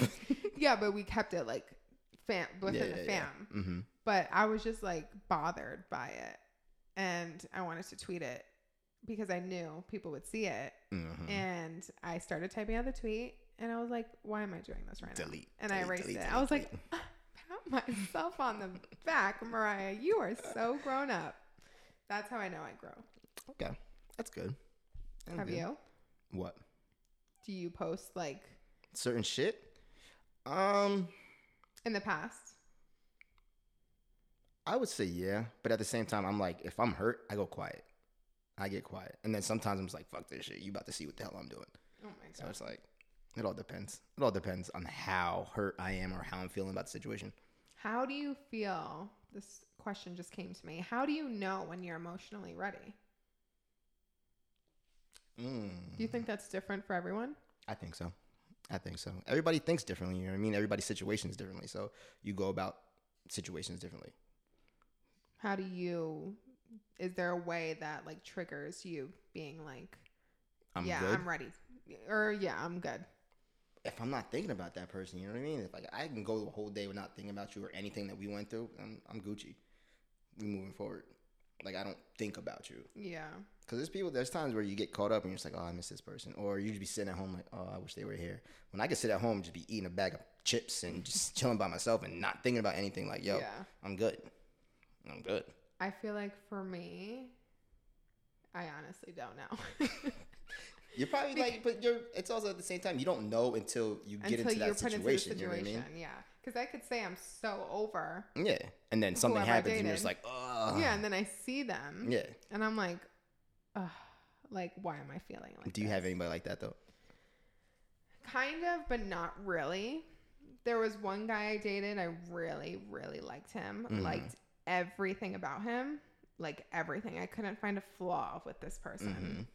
yeah, but we kept it like fam within yeah, the yeah, fam. Mm-hmm. But I was just like bothered by it, and I wanted to tweet it because I knew people would see it. Mm-hmm. And I started typing out the tweet, and I was like, "Why am I doing this right now?" Delete. And I erased delete, it. delete, I was like, delete. "Pat myself on the back, Mariah. You are so grown up." That's how I know I grow. okay, that's good. That's Have good. you? What Do you post like certain shit? Um, in the past? I would say yeah, but at the same time, I'm like, if I'm hurt, I go quiet. I get quiet, and then sometimes I'm just like, fuck this shit. You about to see what the hell I'm doing. Oh my So it's like, it all depends. It all depends on how hurt I am or how I'm feeling about the situation. How do you feel? This question just came to me. How do you know when you're emotionally ready? Mm, Do you think that's different for everyone? I think so. I think so. Everybody thinks differently. You know what I mean? Everybody's situations differently. So you go about situations differently. How do you is there a way that like triggers you being like, I'm yeah, good. I'm ready. Or yeah, I'm good. if I'm not thinking about that person, you know what I mean? If like I can go the whole day without thinking about you or anything that we went through, I'm I'm Gucci. We moving forward. Like I don't think about you. Yeah. Cause there's people, there's times where you get caught up and you're just like, oh, I miss this person, or you just be sitting at home like, oh, I wish they were here. When I could sit at home, just be eating a bag of chips and just chilling by myself and not thinking about anything. Like, yo, Yeah. I'm good. I'm good. I feel like for me, I honestly don't know. You're probably like, but you're. It's also at the same time you don't know until you get Until into that the situation. You know what I mean? yeah. Because I could say I'm so over, Yeah, and then something Whoever I happens and you're dated. just like, oh, yeah, and then I see them, yeah. and I'm like, Ugh, like why am I feeling like? Do you this? have anybody like that though? Kind of, but not really. There was one guy I dated. I really, really liked him. Mhm. Liked everything about him. Like everything. I couldn't find a flaw with this person.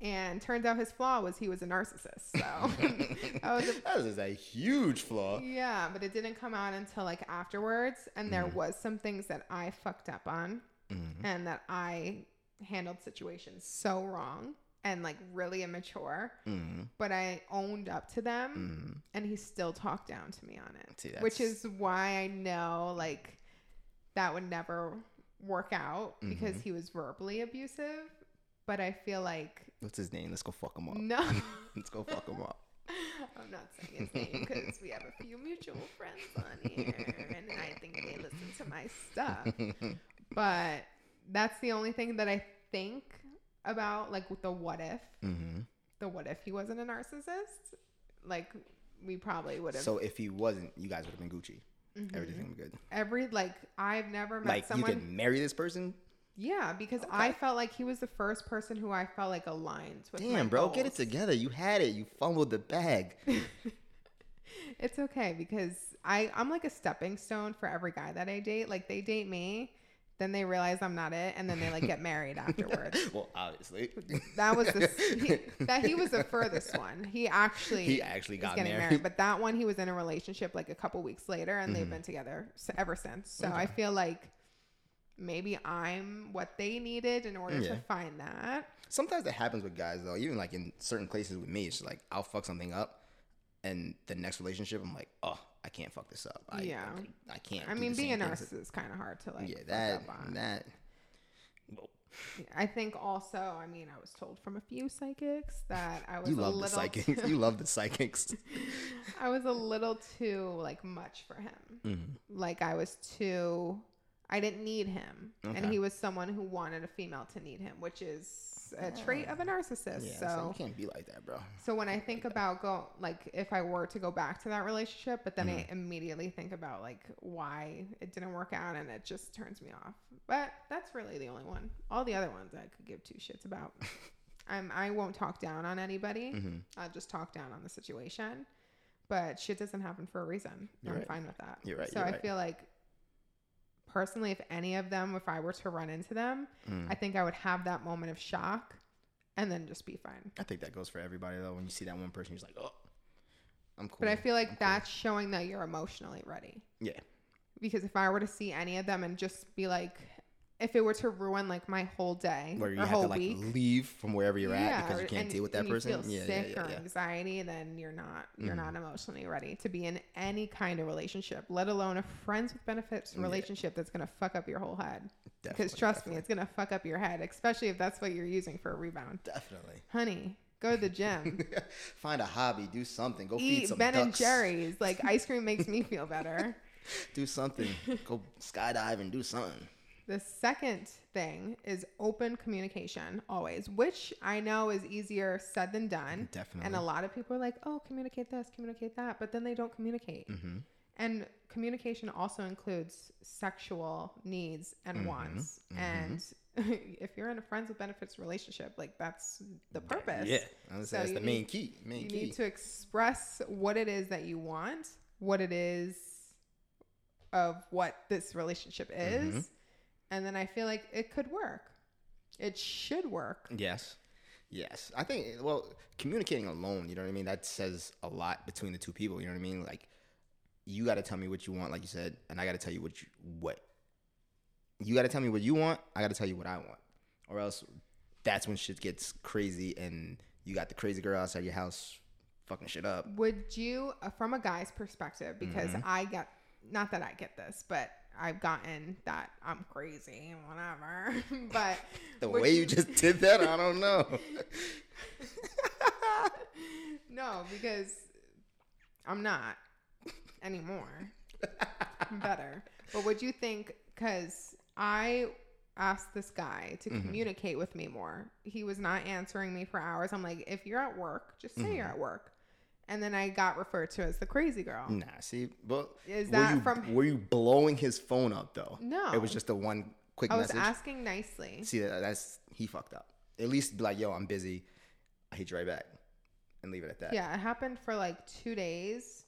And turns out his flaw was he was a narcissist. So that was a that is a huge flaw. Yeah, but it didn't come out until like afterwards, and there Mhm. was some things that I fucked up on, Mhm. and that I handled situations so wrong and like really immature. Mhm. But I owned up to them, and he still talked down to me on it, See, which is why I know like that would never work out because he was verbally abusive. But I feel like What's his name? Let's go fuck him up. no. Let's go fuck him up. I'm not saying his name because we have a few mutual friends on here, and I think they listen to my stuff. But that's the only thing that I think about, like with the what if, hmm the what if he wasn't a narcissist, like we probably would have. So if he wasn't, you guys would have been Gucci. Mhm. Everything would be good. Every like I've never met Like someone. you could marry this person. Yeah, because I felt like he was the first person who I felt like aligned with. Damn, bro, get it together. You had it. You fumbled the bag. It's okay because I I'm like a stepping stone for every guy that I date. Like they date me, then they realize I'm not it, and then they like get married afterwards. well, obviously. That was the he, that he was the furthest one. He actually He actually got getting married. but that one he was in a relationship like a couple weeks later, and they've Mhm. been together ever since. So I feel like maybe I'm what they needed in order to find that. Sometimes that happens with guys though. Even like in certain places with me, it's like I'll fuck something up, and the next relationship, I'm like, oh, I can't fuck this up. I, Yeah. I, I can't. I mean, being a narcissist is kind of hard to like. yeah, that that. Well, I think also, I mean, I was told from a few psychics that I was you a love the little psychics. too- you love the psychics. I was a little too like much for him. Mhm. Like I was too I didn't need him. And he was someone who wanted a female to need him, which is a trait of a narcissist. Yeah, so so you can't be like that, bro. so when I think about go like if I were to go back to that relationship, but then Mm-hmm. I immediately think about like why it didn't work out and it just turns me off. But that's really the only one. All the other ones I could give two shits about. I'm I won't talk down on anybody. Mhm. I'll just talk down on the situation. But shit doesn't happen for a reason. You're I'm right. fine with that. You're right, So you're I right. feel like personally, if any of them, if I were to run into them, Mm. I think I would have that moment of shock and then just be fine. I think that goes for everybody though. When you see that one person, you're just like, oh, I'm cool. But I feel I'm like cool. that's showing that you're emotionally ready. Yeah. Because if I were to see any of them and just be like, if it were to ruin like my whole day where you or have whole to like week, leave from wherever you're at because you can't and- deal with that person. Yeah, sick yeah, or yeah, yeah. anxiety, then you're not you're Mhm. not emotionally ready to be in any kind of relationship, let alone a friends with benefits Yeah. relationship that's gonna fuck up your whole head. because trust definitely. me, it's gonna fuck up your head, especially if that's what you're using for a rebound. Definitely. Honey, go to the gym. Find a hobby, do something. Go feed Eat some Ben and. Jerry's. Like ice cream makes me feel better. Do something. Go skydive and do something. The second thing is open communication always, which I know is easier said than done. Definitely. And a lot of people are like, oh, communicate this, communicate that, but then they don't communicate. hmm And communication also includes sexual needs and Mhm, wants. mhm. And if you're in a friends with benefits relationship, like that's the purpose. Yeah, So that's the main need- key. Main you key. need to express what it is that you want, what it is of what this relationship is. And then I feel like it could work. It should work. Yes. Yes. I think well, communicating alone, you know what I mean? That says a lot between the two people, you know what I mean? Like you got to tell me what you want like you said, and I got to tell you what you what you got to tell me what you want, I got to tell you what I want. Or else that's when shit gets crazy and you got the crazy girl outside your house fucking shit up. Would you, uh, from a guy's perspective, because Mhm. I get, not that I get this, but I've gotten that I'm crazy, and whatever. but The way you just did that, I don't know. no, because I'm not anymore. I'm better. But would you think? Because I asked this guy to Mhm. communicate with me more. He was not answering me for hours. I'm like, if you're at work, just say you're Mhm. at work. And then I got referred to as the crazy girl. nah, see, well, Is were that you, from? were you blowing his phone up though? No, It was just a one quick I was message. asking nicely. See, that, that's he fucked up. At least be like, yo, I'm busy. I hit you right back, and leave it at that. Yeah, it happened for like two days.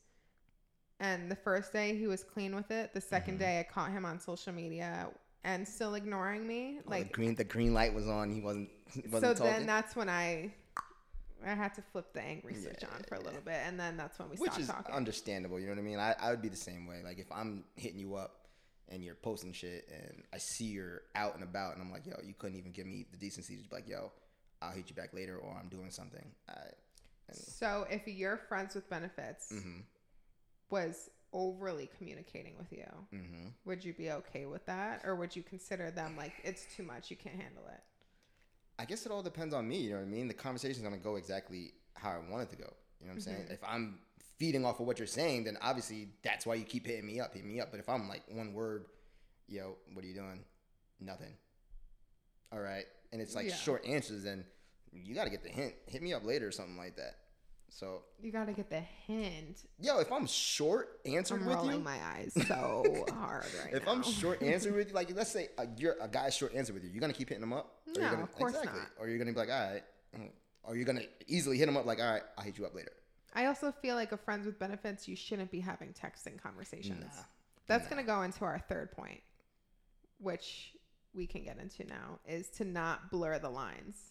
And the first day he was clean with it. The 2nd Mhm. day I caught him on social media and still ignoring me. Oh, the Like green, the green light was on. He wasn't. He so wasn't then talking. that's when I I had to flip the angry switch Yeah, on for a little bit and then that's when we which stopped is talking. understandable. You know what I mean? I, I would be the same way. Like if I'm hitting you up and you're posting shit and I see you're out and about and I'm like, yo, you couldn't even give me the decency to be like, yo, I'll hit you back later or I'm doing something. I, and, so if your friends with benefits mm-hmm, was overly communicating with you, mm-hmm. would you be okay with that? Or would you consider them like it's too much, you can't handle it? I guess it all depends on me. You know what I mean? The conversation's gonna go exactly how I want it to go. You know what I'm saying? Mhm. If I'm feeding off of what you're saying, then obviously that's why you keep hitting me up, hitting me up. But if I'm like one word, yo, what are you doing? Nothing. All right, and it's like Yeah. short answers, then you got to get the hint. Hit me up later or something like that. So, You gotta get the hint. yo, if I'm short answered I'm with rolling you, my eyes so hard right if now. I'm short answered with you, like let's say a, you're a guy short answer with you, you're gonna keep hitting him up. Or No, you're gonna, of course exactly. not. Or you're gonna be like, all right, mm, or you're gonna easily hit him up like, all right, I'll hit you up later. I also feel like a friends with benefits, you shouldn't be having texting conversations. Nah. That's Nah. going to go into our third point, which we can get into now, is to not blur the lines.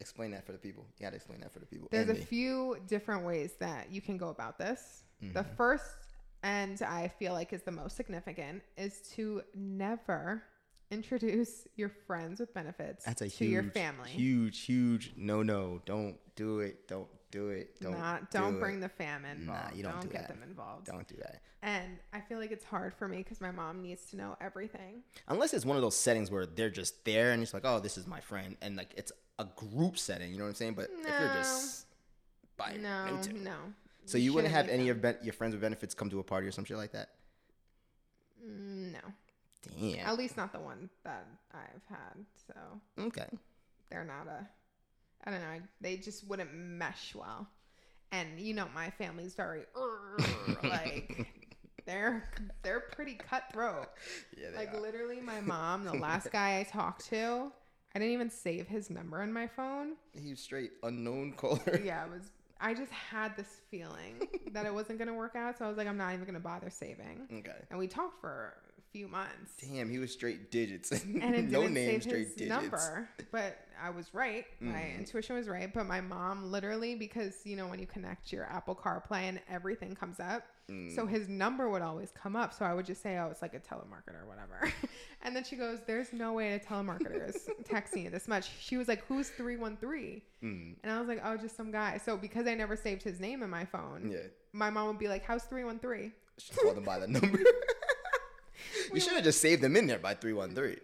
Explain that for the people. You gotta explain that for the people. There's a few different ways that you can go about this. The Mhm. first, and I feel like is the most significant, is to never introduce your friends with benefits That's a to huge, your family. huge, huge no, no. Don't do it. Don't do it. Don't do don't it. bring the fam involved. you don't do get that. them involved. Don't do that. And I feel like it's hard for me because my mom needs to know everything. Unless it's one of those settings where they're just there and it's like, oh, this is my friend, and like it's a group setting. You know what I'm saying? But if you're just by No, nature, no. so you wouldn't have any of ben- your friends with benefits come to a party or some shit like that. No, Damn. at least not the one that I've had. So Okay. they're not a. I don't know. They just wouldn't mesh well. And you know, my family's very like they're they're pretty cutthroat. Yeah. They Like are. literally, my mom, the last guy I talked to, I didn't even save his number in my phone. He was straight unknown caller. Yeah, it was. I just had this feeling that it wasn't gonna work out, so I was like, I'm not even gonna bother saving. Okay. And we talked for few months. Damn, he was straight digits. and it no name, straight digits. number. But I was right. My Mhm. intuition was right. But my mom, literally, because you know when you connect your Apple CarPlay and everything comes up, Mm. so his number would always come up. So I would just say, "Oh, it's like a telemarketer or whatever." and then she goes, "There's no way a telemarketer is texting you this much." She was like, "Who's three one three? Mm. And I was like, "Oh, just some guy." So because I never saved his name in my phone, Yeah. my mom would be like, "How's three one three?" Should call them by the number. You should have just saved them in there by three one three.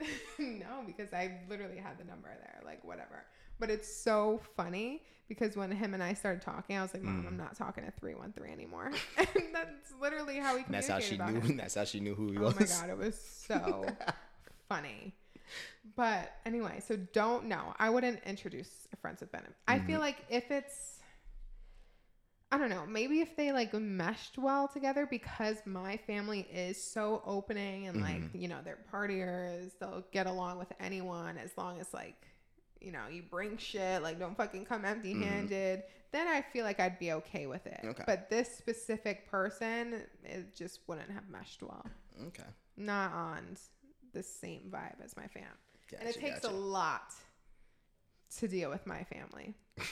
no, because I literally had the number there, like whatever. But it's so funny because when him and I started talking, I was like, "Mom, Mm. I'm not talking one three anymore," and that's literally how we That's how she about knew. him. That's how she knew who he Oh was. Oh my god, it was so funny. But anyway, so don't know. I wouldn't introduce friends with benefits. I feel Mhm. like if it's I don't know, maybe if they like meshed well together because my family is so opening and like, Mhm. you know, they're partiers, they'll get along with anyone as long as like, you know, you bring shit, like don't fucking come empty handed, then I feel like I'd be okay with it. Okay. But this specific person, it just wouldn't have meshed well Okay. not on the same vibe as my fam. and it takes gotcha. a lot to deal with my family.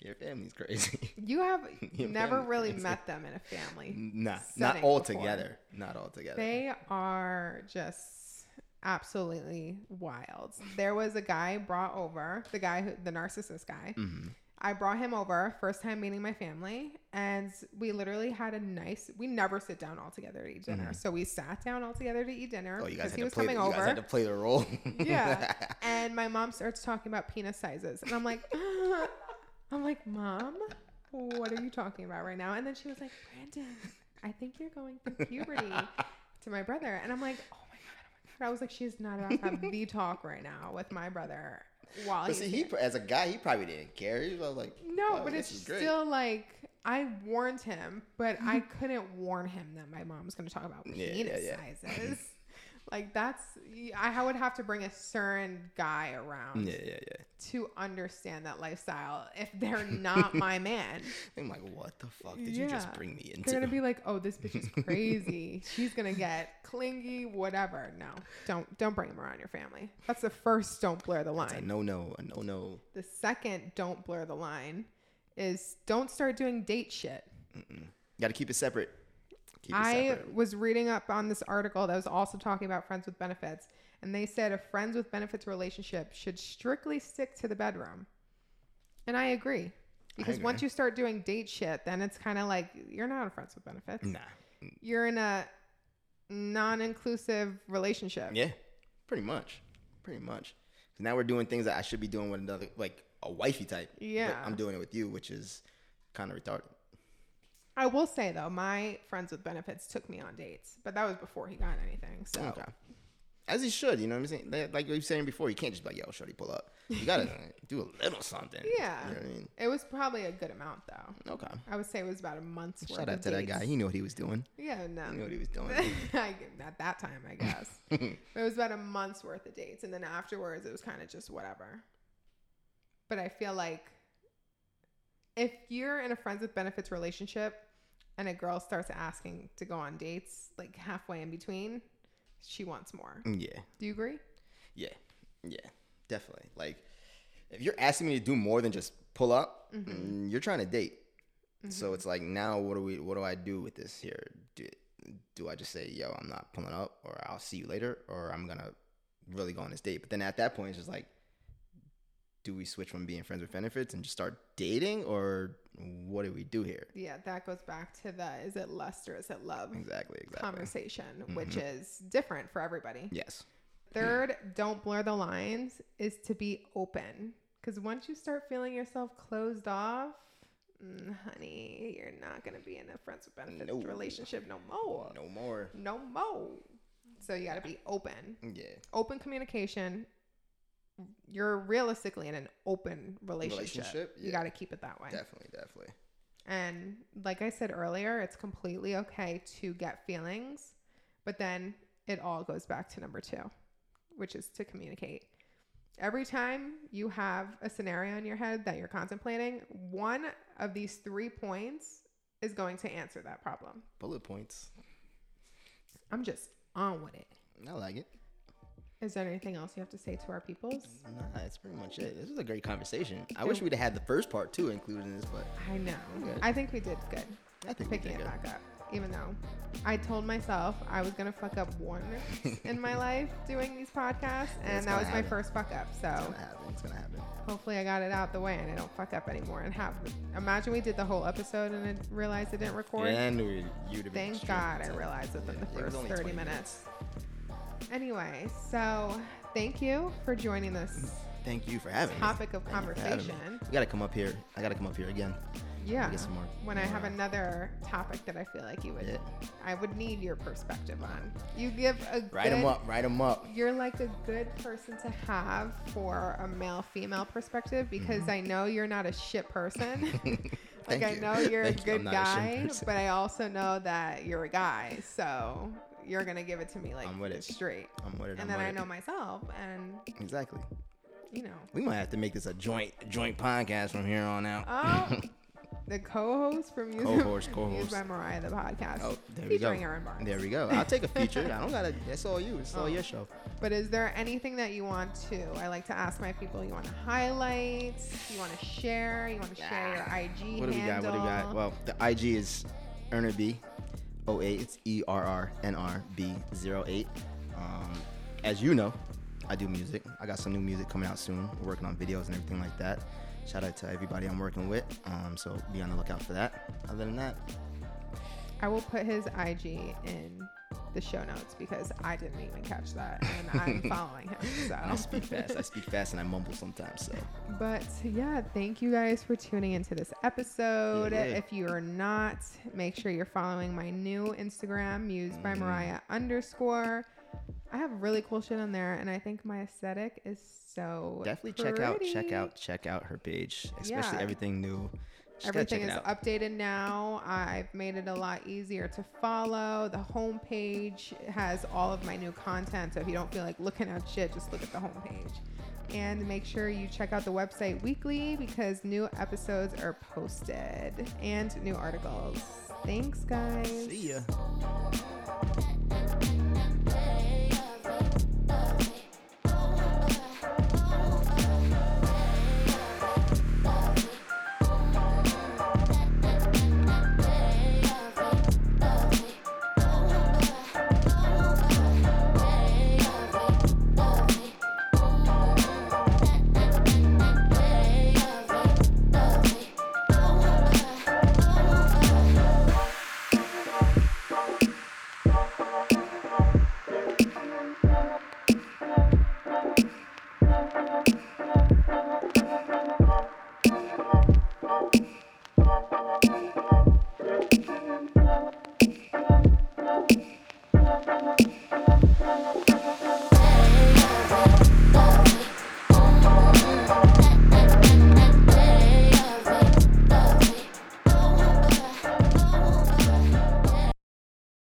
Your family's crazy. You have Your never really crazy. met them in a family. Nah, not all before. together. Not all together. They are just absolutely wild. There was a guy brought over, the guy who the narcissist guy. hmm I brought him over, first time meeting my family, and we literally had a nice. We never sit down all together to eat dinner, so we sat down all together to eat dinner Mm-hmm. Oh, you guys because had he to was play. coming The, you guys over. had to play the role. yeah, and my mom starts talking about penis sizes, and I'm like, I'm like, mom, what are you talking about right now? And then she was like, Brandon, I think you're going through puberty to my brother, and I'm like, oh my god, oh my god. I was like, she's not about to have the talk right now with my brother while But see, he as a guy, he probably didn't care. He was like, No, "Oh, but it's still like I warned him, but I couldn't warn him that my mom's going to talk about Yeah, yeah, penis yeah. sizes. Like that's I would have to bring a certain guy around Yeah, yeah, yeah. to understand that lifestyle if they're not my man. I'm like, what the fuck did you just bring me into? They're gonna be like, "Oh, this bitch is crazy. She's gonna get clingy, whatever." No, don't don't bring him around your family. That's the first. Don't blur the line. no, no, a no, no. The second, don't blur the line, is don't start doing date shit. Got to keep it separate. I was reading up on this article that was also talking about friends with benefits, and they said a friends with benefits relationship should strictly stick to the bedroom. And I agree. Because agree. once you start doing date shit, then it's kind of like you're not a friends with benefits. Nah. You're in a non-inclusive relationship. Yeah, pretty much, pretty much. 'Cause now we're doing things that I should be doing with another, like a wifey type. but Yeah. I'm doing it with you, which is kind of retarded. I will say though, my friends with benefits took me on dates, but that was before he got anything. So Okay. As he should, you know what I'm saying? Like- Like you were saying before, you can't just be like, yo, shorty, pull up. You gotta do a little something. yeah, You know what I mean? it was probably a good amount though. Okay. I would say it was about a month's worth Shout out to that guy. He knew what he was doing. Yeah, no. He knew what he was doing. At that time, I guess. it was about a month's worth of dates. And then afterwards, it was kind of just whatever. But I feel like if you're in a friends with benefits relationship and a girl starts asking to go on dates, like halfway in between, she wants more. yeah. Do you agree? Yeah, yeah, definitely. Like, if you're asking me to do more than just pull up, Mm-hmm. mm, you're trying to date. So it's like now, what do we? What do I do with this here? Do, do I just say, "Yo, I'm not pulling up," or "I'll see you later," or I'm gonna really go on this date? But then at that point, it's just like, do we switch from being friends with benefits and just start dating, or what do we do here? Yeah, that goes back to the is it lust or is it love Exactly. Exactly. conversation, which Mm-hmm. is different for everybody. Yes. Third, don't blur the lines is to be open. Because once you start feeling yourself closed off, mm, honey, you're not going to be in a friends with benefits No. relationship no more. No more. No more. So you got to be open. Yeah. Open communication. You're realistically in an open relationship. Relationship, You got to keep it that way. Definitely. Definitely. And like I said earlier, it's completely okay to get feelings, but then it all goes back to number two, which is to communicate. Every time you have a scenario in your head that you're contemplating, one of these three points is going to answer that problem. Bullet points. I'm just on with it. I like it. Is there anything else you have to say to our peoples? Nah, that's pretty much it. This was a great conversation. I wish we'd have had the first part too included in this, but I know. I think we did good. I think we picking it good. back up. Even though I told myself I was gonna fuck up once in my life doing these podcasts, and that was my first fuck up. So It's gonna happen. It's gonna happen. hopefully I got it out the way and I don't fuck up anymore. And have imagine we did the whole episode and I realized it didn't record. Yeah, I knew you'd have been Thank God I realized within Yeah, the it first 30 20 minutes. Anyway, so thank you for joining this Thank you for having topic of me. Thank you for having me. conversation. We gotta come up here. I gotta come up here again. Yeah. Get some more- When I have another topic that I feel like you would, Yeah. I would need your perspective on. You give a Write them up. Write them up. You're like a good person to have for a male female perspective because I know you're not a shit person. like Mm-hmm. Thank I you. know you're Thank a you. I'm good not a shit guy, person. but I also know that you're a guy. So you're gonna give it to me like I'm with it. straight. I'm with it. And I'm then I it. know myself and Exactly. you know. We might have to make this a joint joint podcast from here on out. Oh the co-host from Co-host, co-host. by Mariah the podcast. Oh, there we go. featuring Aaron Barnes. There we go. I'll take a feature. I don't gotta. That's all you. It's all Oh. your show. But is there anything that you want to? I like to ask my people. You want to highlight? You want to share? You want to share your IG What do we got? What do we got? Well, the IG is Erner B. 08. It's E R R N R B 08. Um, as you know, I do music. I got some new music coming out soon. We're working on videos and everything like that. Shout out to everybody I'm working with. Um, so be on the lookout for that. Other than that, I will put his IG in the show notes because I didn't even catch that and I'm following him. So I speak fast. I speak fast and I mumble sometimes. So But yeah, thank you guys for tuning into this episode. Yeah, yeah. If you are not, make sure you're following my new Instagram, Muse by Mhm. Mariah underscore. I have really cool shit on there, and I think my aesthetic is so definitely check out, check out, check out her page, especially Yeah. everything new. Everything is updated now. I've made it a lot easier to follow. The homepage has all of my new content. So if you don't feel like looking at shit, just look at the homepage. And make sure you check out the website weekly because new episodes are posted and new articles. Thanks, guys. See ya.